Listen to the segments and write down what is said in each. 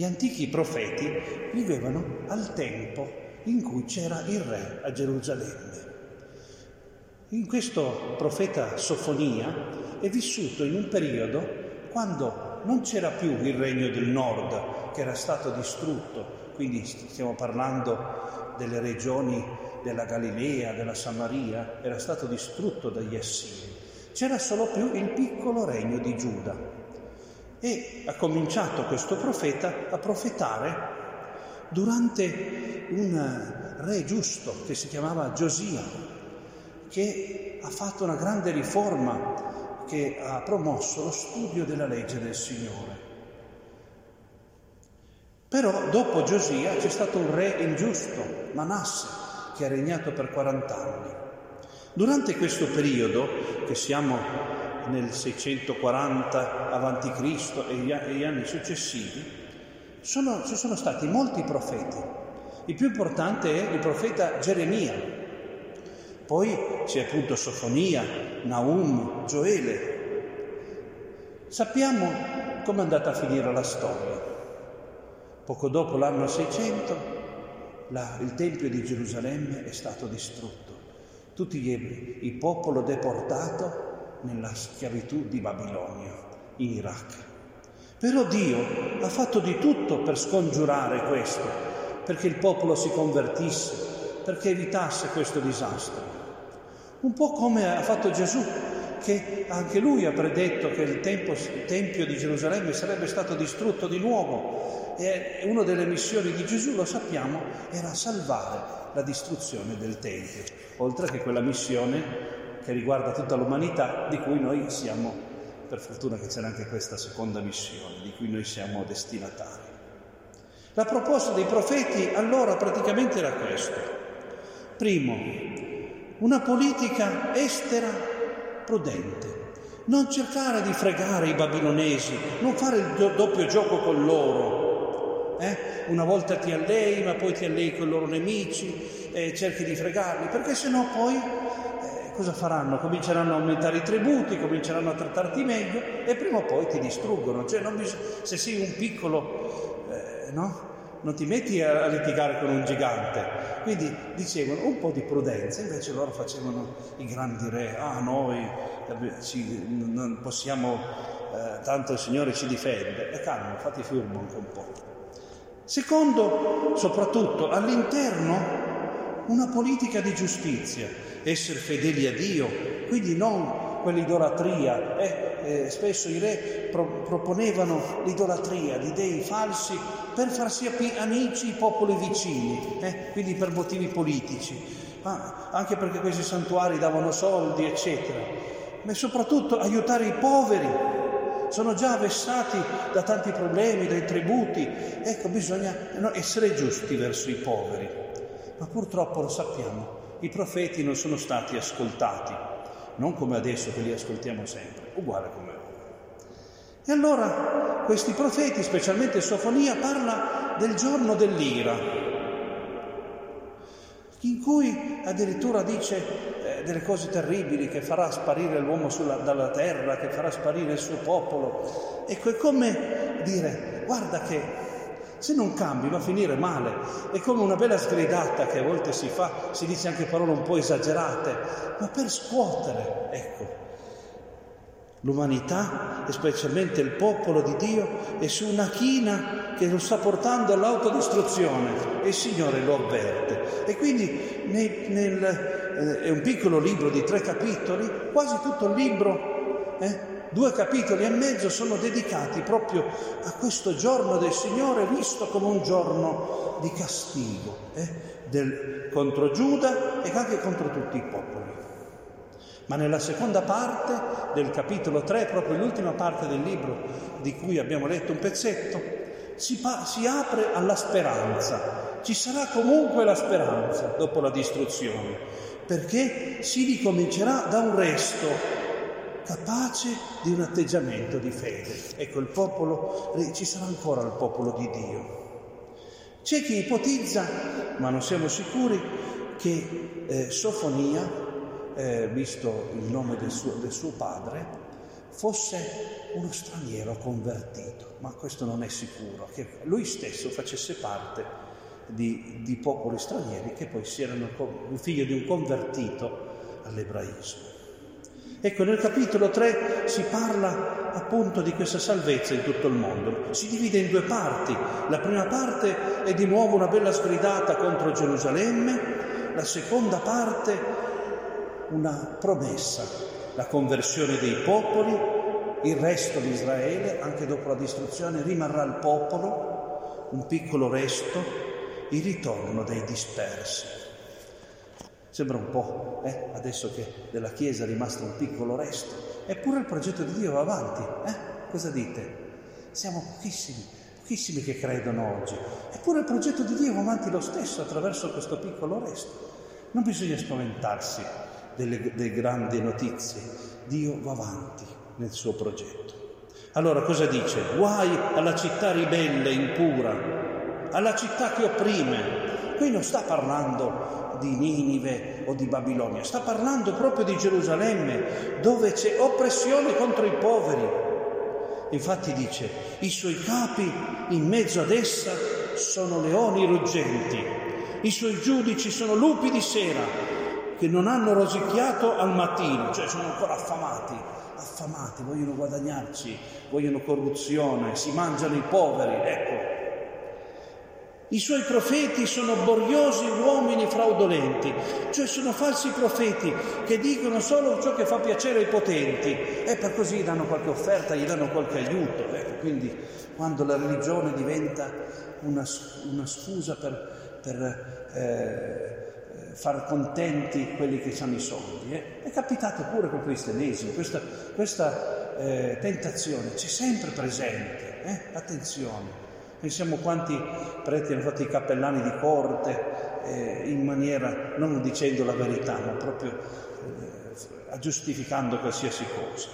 Gli antichi profeti vivevano al tempo in cui c'era il re a Gerusalemme. In questo profeta Sofonia è vissuto in un periodo quando non c'era più il regno del nord che era stato distrutto, quindi stiamo parlando delle regioni della Galilea, della Samaria, era stato distrutto dagli Assiri. C'era solo più il piccolo regno di Giuda. E ha cominciato questo profeta a profetare durante un re giusto che si chiamava Giosia, che ha fatto una grande riforma, che ha promosso lo studio della legge del Signore. Però dopo Giosia c'è stato un re ingiusto, Manasse, che ha regnato per 40 anni. Durante questo periodo, che siamo nel 640 a.C. e gli anni successivi, sono, ci sono stati molti profeti. Il più importante è il profeta Geremia, poi c'è appunto Sofonia, Naum, Gioele. Sappiamo come è andata a finire la storia. Poco dopo l'anno 600 la, il Tempio di Gerusalemme è stato distrutto, tutti gli ebrei, il popolo deportato nella schiavitù di Babilonia, in Iraq. Però Dio ha fatto di tutto per scongiurare questo, perché il popolo si convertisse, perché evitasse questo disastro. Un po' come ha fatto Gesù, che anche lui ha predetto che il, tempo, il Tempio di Gerusalemme sarebbe stato distrutto di nuovo. E una delle missioni di Gesù, lo sappiamo, era salvare la distruzione del Tempio, oltre che quella missione che riguarda tutta l'umanità di cui noi siamo per fortuna che c'era anche questa seconda missione di cui noi siamo destinatari. La proposta dei profeti allora praticamente era questa. Primo, una politica estera prudente, non cercare di fregare i babilonesi, non fare il doppio gioco con loro. Eh? Una volta ti allei, ma poi ti allei con i loro nemici, e cerchi di fregarli, perché sennò poi cosa faranno? Cominceranno a aumentare i tributi, cominceranno a trattarti meglio e prima o poi ti distruggono. Cioè, bis- se sei un piccolo, eh, no? Non ti metti a, litigare con un gigante. Quindi dicevano un po' di prudenza, invece loro facevano i grandi re. Ah, noi ci, non possiamo, eh, tanto il Signore ci difende. E calma, fate furbo anche un po'. Secondo, soprattutto all'interno, una politica di giustizia essere fedeli a Dio, quindi non quell'idolatria. Eh, eh, spesso i re pro- proponevano l'idolatria di dei falsi per farsi ap- amici i popoli vicini, eh, quindi per motivi politici, ah, anche perché questi santuari davano soldi, eccetera, ma soprattutto aiutare i poveri. Sono già vessati da tanti problemi, dai tributi. Ecco, bisogna essere giusti verso i poveri. Ma purtroppo lo sappiamo, i profeti non sono stati ascoltati, non come adesso che li ascoltiamo sempre, uguale come ora. E allora questi profeti, specialmente Sofonia, parla del giorno dell'ira, in cui addirittura dice eh, delle cose terribili, che farà sparire l'uomo sulla, dalla terra, che farà sparire il suo popolo. Ecco, è come dire, guarda che se non cambi va a finire male. È come una bella sgridata che a volte si fa, si dice anche parole un po' esagerate, ma per scuotere, ecco. L'umanità, e specialmente il popolo di Dio, è su una china che lo sta portando all'autodistruzione e il Signore lo avverte. E quindi nel, nel, eh, è un piccolo libro di tre capitoli, quasi tutto il libro eh, due capitoli e mezzo sono dedicati proprio a questo giorno del Signore visto come un giorno di castigo eh, del, contro Giuda e anche contro tutti i popoli. Ma nella seconda parte del capitolo 3, proprio l'ultima parte del libro di cui abbiamo letto un pezzetto, si, pa- si apre alla speranza. Ci sarà comunque la speranza dopo la distruzione, perché si ricomincerà da un resto capace di un atteggiamento di fede. Ecco, il popolo, ci sarà ancora il popolo di Dio. C'è chi ipotizza, ma non siamo sicuri, che eh, Sofonia, eh, visto il nome del suo, del suo padre, fosse uno straniero convertito, ma questo non è sicuro, che lui stesso facesse parte di, di popoli stranieri che poi si erano un figlio di un convertito all'ebraismo. Ecco, nel capitolo 3 si parla appunto di questa salvezza in tutto il mondo. Si divide in due parti. La prima parte è di nuovo una bella sgridata contro Gerusalemme, la seconda parte una promessa, la conversione dei popoli, il resto di Israele, anche dopo la distruzione, rimarrà il popolo, un piccolo resto, il ritorno dei dispersi. Sembra un po', eh? adesso che della Chiesa è rimasto un piccolo resto. Eppure il progetto di Dio va avanti. Eh? Cosa dite? Siamo pochissimi, pochissimi che credono oggi. Eppure il progetto di Dio va avanti lo stesso attraverso questo piccolo resto. Non bisogna spaventarsi delle, delle grandi notizie. Dio va avanti nel suo progetto. Allora cosa dice? Guai alla città ribelle, impura, alla città che opprime. Qui non sta parlando di Ninive o di Babilonia, sta parlando proprio di Gerusalemme, dove c'è oppressione contro i poveri. Infatti dice, i suoi capi in mezzo ad essa sono leoni ruggenti, i suoi giudici sono lupi di sera che non hanno rosicchiato al mattino, cioè sono ancora affamati, affamati, vogliono guadagnarci, vogliono corruzione, si mangiano i poveri, ecco, i suoi profeti sono boriosi uomini fraudolenti, cioè sono falsi profeti che dicono solo ciò che fa piacere ai potenti e per così danno qualche offerta, gli danno qualche aiuto. Ecco, quindi quando la religione diventa una, una scusa per, per eh, far contenti quelli che hanno i soldi. Eh? È capitato pure col cristianesimo, questa, questa eh, tentazione c'è sempre presente, eh? attenzione. Pensiamo quanti preti hanno fatto i cappellani di corte eh, in maniera, non dicendo la verità, ma proprio eh, giustificando qualsiasi cosa.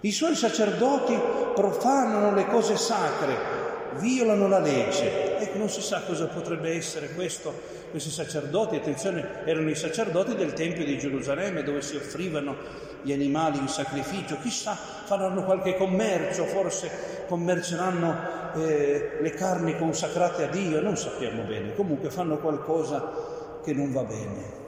I suoi sacerdoti profanano le cose sacre, violano la legge. Ecco, non si sa cosa potrebbe essere questo, questi sacerdoti. Attenzione, erano i sacerdoti del Tempio di Gerusalemme dove si offrivano gli animali in sacrificio. Chissà, faranno qualche commercio, forse commerceranno eh, le carni consacrate a Dio, non sappiamo bene, comunque fanno qualcosa che non va bene.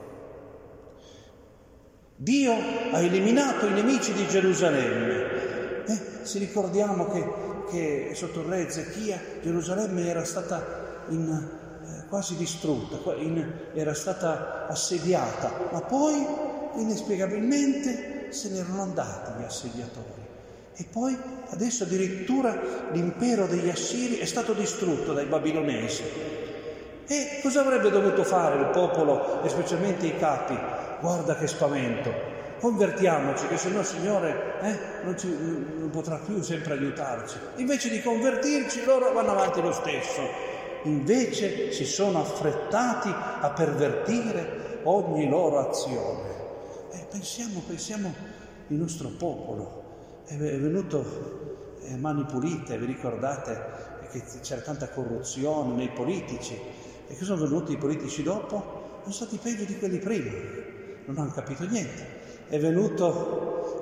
Dio ha eliminato i nemici di Gerusalemme. Eh, se ricordiamo che, che, sotto il re Ezechia Gerusalemme era stata in, eh, quasi distrutta, in, era stata assediata, ma poi inespiegabilmente se ne erano andati gli assediatori. E poi adesso addirittura l'impero degli Assiri è stato distrutto dai babilonesi. E cosa avrebbe dovuto fare il popolo, e specialmente i capi? Guarda che spavento, convertiamoci, che se no il Signore eh, non, ci, non potrà più sempre aiutarci. Invece di convertirci, loro vanno avanti lo stesso. Invece si sono affrettati a pervertire ogni loro azione. Eh, pensiamo, pensiamo il nostro popolo è venuto eh, mani pulite, vi ricordate che c'era tanta corruzione nei politici e che sono venuti i politici dopo? Sono stati peggio di quelli prima, non hanno capito niente. È venuta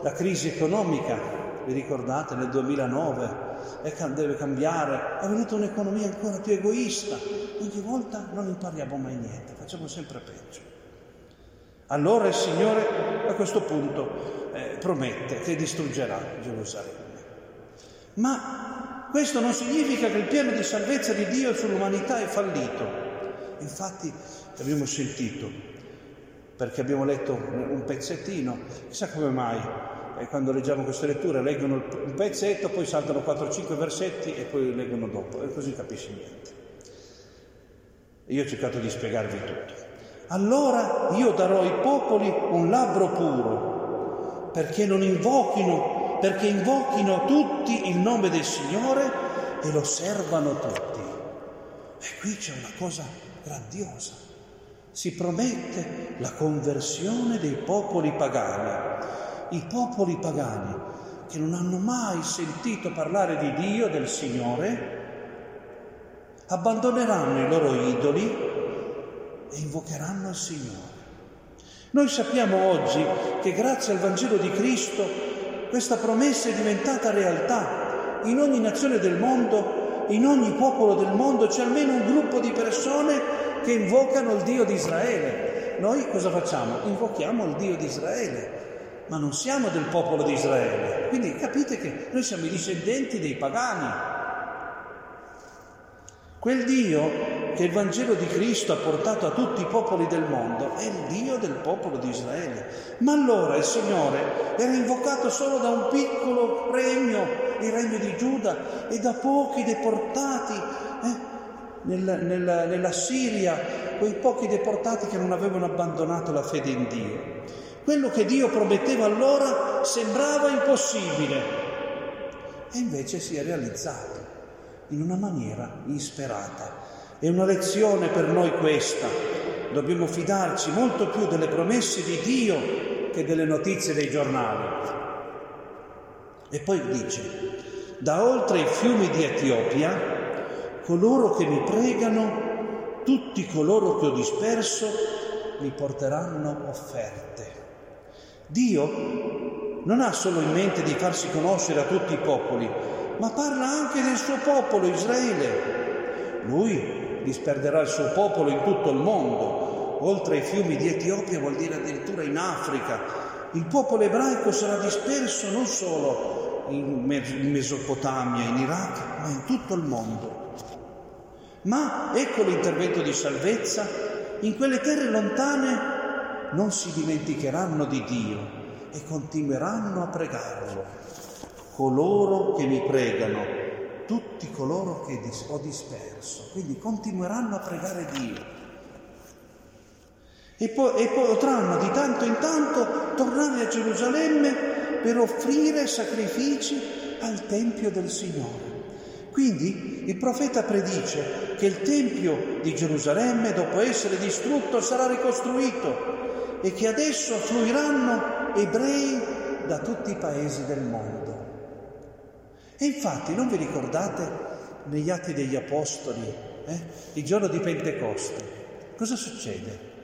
la crisi economica, vi ricordate, nel 2009, e deve cambiare, è venuta un'economia ancora più egoista. Ogni volta non impariamo mai niente, facciamo sempre peggio. Allora il Signore a questo punto eh, promette che distruggerà Gerusalemme. Ma questo non significa che il piano di salvezza di Dio sull'umanità è fallito. Infatti abbiamo sentito, perché abbiamo letto un pezzettino, chissà come mai eh, quando leggiamo queste letture leggono un pezzetto, poi saltano 4-5 versetti e poi leggono dopo e così capisci niente. Io ho cercato di spiegarvi tutto. Allora io darò ai popoli un labbro puro perché non invochino, perché invochino tutti il nome del Signore e lo servano tutti. E qui c'è una cosa grandiosa. Si promette la conversione dei popoli pagani. I popoli pagani che non hanno mai sentito parlare di Dio, del Signore, abbandoneranno i loro idoli e invocheranno il Signore. Noi sappiamo oggi che grazie al Vangelo di Cristo questa promessa è diventata realtà. In ogni nazione del mondo, in ogni popolo del mondo c'è almeno un gruppo di persone che invocano il Dio di Israele. Noi cosa facciamo? Invochiamo il Dio di Israele, ma non siamo del popolo di Israele. Quindi capite che noi siamo i discendenti dei pagani. Quel Dio che il Vangelo di Cristo ha portato a tutti i popoli del mondo è il Dio del popolo di Israele. Ma allora il Signore era invocato solo da un piccolo regno, il regno di Giuda, e da pochi deportati eh, nella, nella, nella Siria, quei pochi deportati che non avevano abbandonato la fede in Dio. Quello che Dio prometteva allora sembrava impossibile e invece si è realizzato in una maniera insperata. È una lezione per noi questa. Dobbiamo fidarci molto più delle promesse di Dio che delle notizie dei giornali. E poi dice, da oltre i fiumi di Etiopia, coloro che mi pregano, tutti coloro che ho disperso, mi porteranno offerte. Dio non ha solo in mente di farsi conoscere a tutti i popoli, ma parla anche del suo popolo Israele. Lui disperderà il suo popolo in tutto il mondo, oltre ai fiumi di Etiopia vuol dire addirittura in Africa. Il popolo ebraico sarà disperso non solo in Mesopotamia, in Iraq, ma in tutto il mondo. Ma ecco l'intervento di salvezza, in quelle terre lontane non si dimenticheranno di Dio e continueranno a pregarlo coloro che mi pregano, tutti coloro che ho disperso. Quindi continueranno a pregare Dio. E, po- e potranno di tanto in tanto tornare a Gerusalemme per offrire sacrifici al Tempio del Signore. Quindi il profeta predice che il Tempio di Gerusalemme, dopo essere distrutto, sarà ricostruito e che adesso affluiranno ebrei da tutti i paesi del mondo. E infatti non vi ricordate negli Atti degli Apostoli, eh, il giorno di Pentecoste, cosa succede?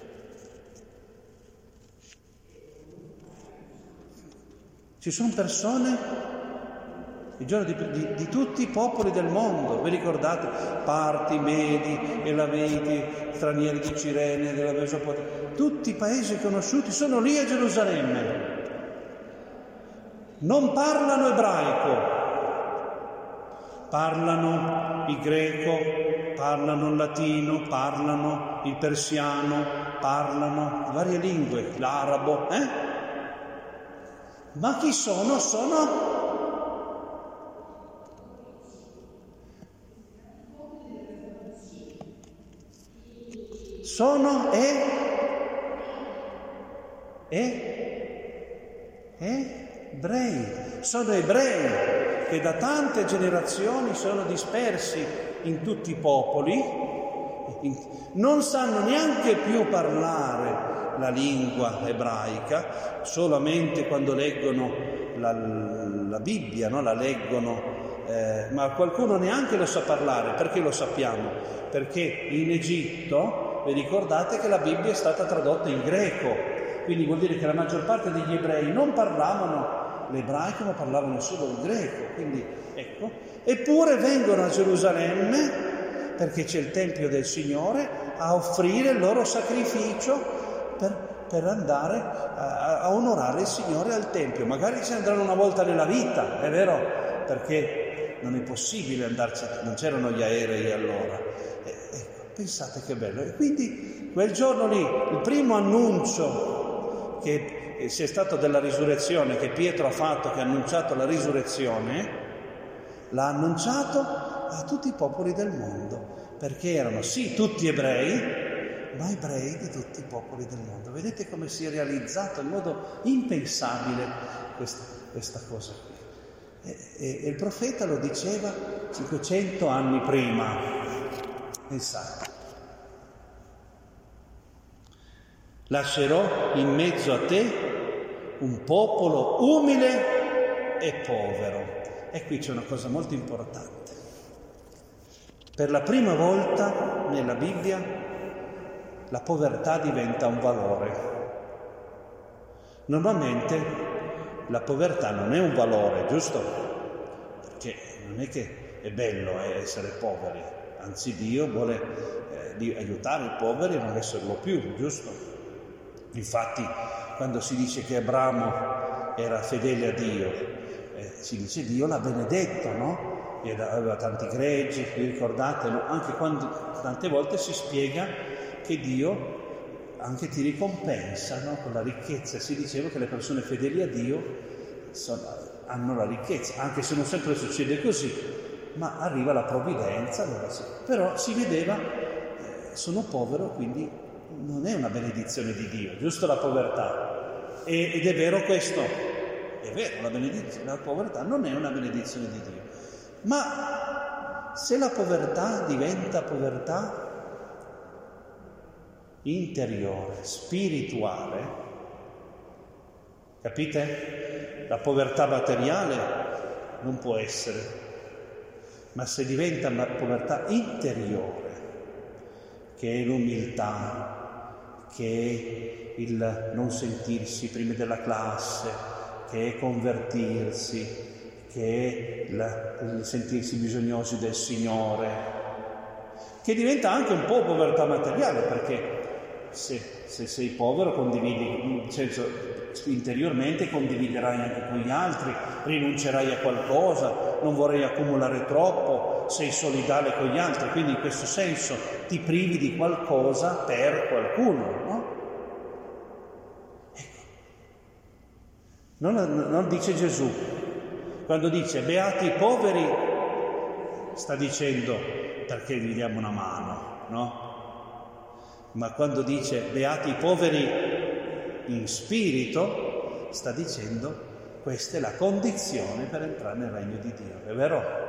Ci sono persone, il giorno di, di, di, tutti i popoli del mondo, vi ricordate? Parti, Medi, Elamiti, stranieri di Cirene, della Mesopotamia, tutti i paesi conosciuti sono lì a Gerusalemme. Non parlano ebraico, parlano il greco, parlano il latino, parlano il persiano, parlano varie lingue, l'arabo, eh? Ma chi sono? Sono sono e e ebrei, sono ebrei che da tante generazioni sono dispersi in tutti i popoli, non sanno neanche più parlare la lingua ebraica, solamente quando leggono la, la Bibbia, no? la leggono, eh, ma qualcuno neanche lo sa parlare, perché lo sappiamo? Perché in Egitto, vi ricordate che la Bibbia è stata tradotta in greco, quindi vuol dire che la maggior parte degli ebrei non parlavano l'ebraico ma parlavano solo il greco, quindi ecco, eppure vengono a Gerusalemme perché c'è il Tempio del Signore a offrire il loro sacrificio per, per andare a, a, onorare il Signore al Tempio. Magari ci andranno una volta nella vita, è vero, perché non è possibile andarci, non c'erano gli aerei allora. Eh, ecco, pensate che bello. E quindi quel giorno lì, il primo annuncio che sia stato della risurrezione che Pietro ha fatto, che ha annunciato la risurrezione, l'ha annunciato a tutti i popoli del mondo, perché erano sì tutti ebrei, ma ebrei di tutti i popoli del mondo. Vedete come si è realizzato in modo impensabile questa, questa cosa qui. E, e, e il profeta lo diceva 500 anni prima. Pensate. Lascerò in mezzo a te un popolo umile e povero. E qui c'è una cosa molto importante. Per la prima volta nella Bibbia la povertà diventa un valore. Normalmente la povertà non è un valore, giusto? Perché non è che è bello eh, essere poveri, anzi Dio vuole eh, aiutare i poveri a non esserlo più, giusto? Infatti quando si dice che Abramo era fedele a Dio, eh, si dice Dio l'ha benedetto, no? aveva tanti greggi, vi ricordate? Anche quando tante volte si spiega che Dio anche ti ricompensa no? con la ricchezza. Si diceva che le persone fedeli a Dio sono, hanno la ricchezza, anche se non sempre succede così, ma arriva la provvidenza, allora sì. però si vedeva, eh, sono povero, quindi non è una benedizione di Dio, giusto la povertà. E, ed è vero questo, è vero, la, la povertà non è una benedizione di Dio. Ma se la povertà diventa povertà interiore, spirituale, capite? La povertà materiale non può essere, ma se diventa una povertà interiore, che è l'umiltà, che è il non sentirsi prima della classe, che è convertirsi, che è il sentirsi bisognosi del Signore, che diventa anche un po' povertà materiale, perché se, se sei povero condividi, nel senso interiormente condividerai anche con gli altri, rinuncerai a qualcosa, non vorrai accumulare troppo, sei solidale con gli altri, quindi in questo senso ti privi di qualcosa per qualcuno, no? Ecco. Non, non dice Gesù, quando dice beati i poveri, sta dicendo perché gli diamo una mano, no? Ma quando dice beati i poveri in spirito, sta dicendo questa è la condizione per entrare nel regno di Dio, è vero?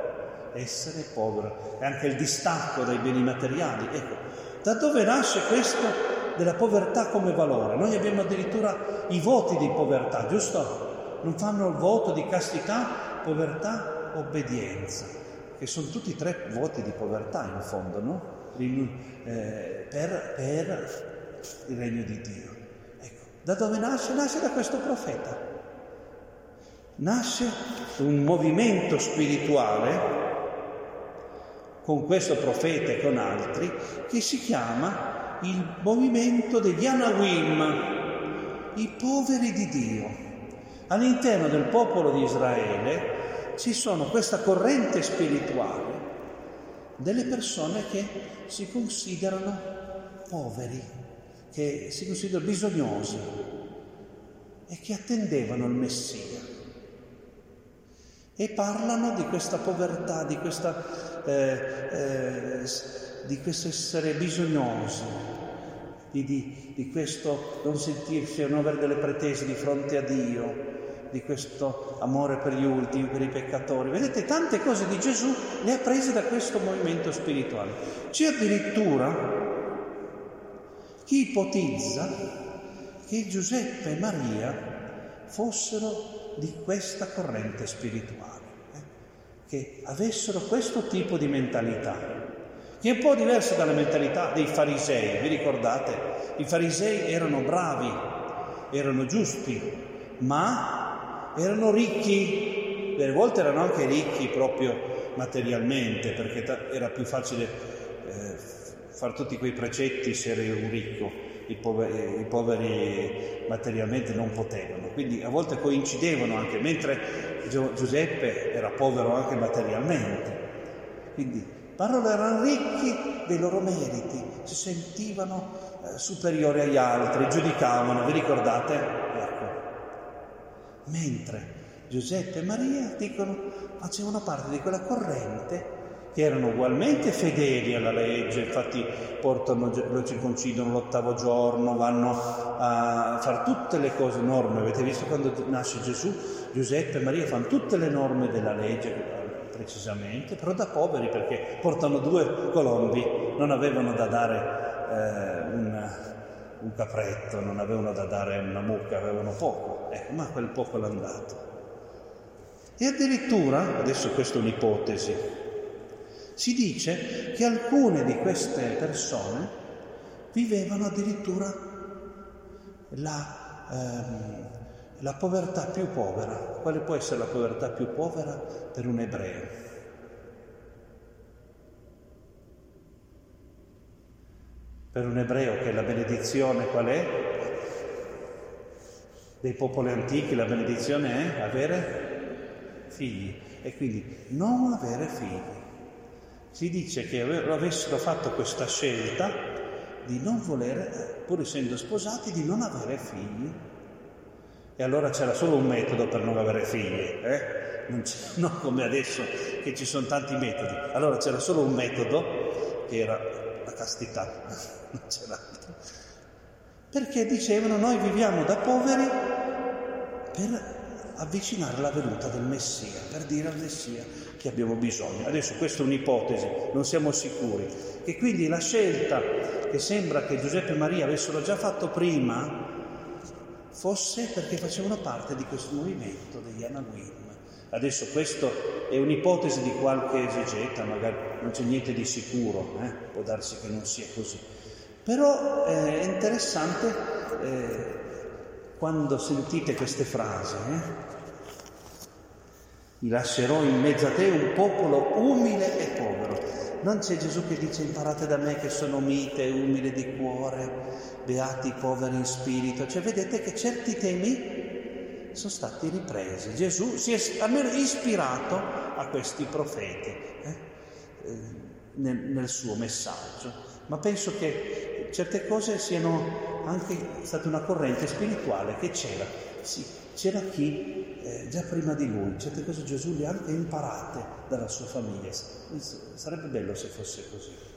Essere povero, è anche il distacco dai beni materiali. Ecco, da dove nasce questo della povertà come valore? Noi abbiamo addirittura i voti di povertà, giusto? non fanno il voto di castità, povertà, obbedienza, che sono tutti e tre voti di povertà in fondo, no? Eh, per, per il regno di Dio. Ecco, da dove nasce? Nasce da questo profeta. Nasce un movimento spirituale con questo profeta e con altri che si chiama il movimento degli Anawim, i poveri di Dio. All'interno del popolo di Israele ci sono questa corrente spirituale delle persone che si considerano poveri, che si considerano bisognosi e che attendevano il Messia. E parlano di questa povertà, di, questa, eh, eh, di questo essere bisognosi, di, di, di questo non sentirsi, non avere delle pretese di fronte a Dio, di questo amore per gli ultimi, per i peccatori. Vedete, tante cose di Gesù le ha prese da questo movimento spirituale. C'è addirittura chi ipotizza che Giuseppe e Maria fossero di questa corrente spirituale, eh? che avessero questo tipo di mentalità, che è un po' diversa dalla mentalità dei farisei. Vi ricordate? I farisei erano bravi, erano giusti, ma erano ricchi, delle volte erano anche ricchi proprio materialmente, perché era più facile eh, fare tutti quei precetti se eri un ricco, i poveri, i poveri, materialmente non potevano, quindi a volte coincidevano anche, mentre Giuseppe era povero anche materialmente. Quindi Parole erano ricchi dei loro meriti, si sentivano eh, superiori agli altri, giudicavano, vi ricordate? mentre Giuseppe e Maria dicono facevano parte di quella corrente erano ugualmente fedeli alla legge, infatti portano, lo circoncidono l'ottavo giorno, vanno a fare tutte le cose, norme, avete visto quando nasce Gesù, Giuseppe e Maria fanno tutte le norme della legge, precisamente, però da poveri perché portano due colombi, non avevano da dare eh, un, un capretto, non avevano da dare una mucca, avevano poco, ecco, ma quel poco l'hanno dato. E addirittura, adesso questa è un'ipotesi, si dice che alcune di queste persone vivevano addirittura la, ehm, La povertà più povera, quale può essere la povertà più povera per un ebreo? Per un ebreo che la benedizione qual è? Dei popoli antichi la benedizione è avere figli e quindi non avere figli. Si dice che avessero fatto questa scelta di non volere, pur essendo sposati, di non avere figli. E allora c'era solo un metodo per non avere figli, eh? non, non, come adesso che ci sono tanti metodi. Allora c'era solo un metodo che era la castità, non c'era altro. Perché dicevano noi viviamo da poveri per avvicinare la venuta del Messia, per dire al Messia che abbiamo bisogno. Adesso questa è un'ipotesi, non siamo sicuri. E quindi la scelta che sembra che Giuseppe e Maria avessero già fatto prima fosse perché facevano parte di questo movimento degli Anaguim. Adesso questa è un'ipotesi di qualche esegeta, magari non c'è niente di sicuro, eh? può darsi che non sia così. Però eh, è interessante eh, quando sentite queste frasi. Eh? Mi lascerò in mezzo a te un popolo umile e povero. Non c'è Gesù che dice imparate da me che sono mite umile di cuore, beati poveri in spirito. Cioè vedete che certi temi sono stati ripresi. Gesù si è almeno ispirato a questi profeti eh? eh? nel, nel suo messaggio. Ma penso che certe cose siano anche state una corrente spirituale che c'era. Sì, c'era chi eh, già prima di lui, certe cose Gesù le ha anche imparate dalla sua famiglia. Sarebbe bello se fosse così.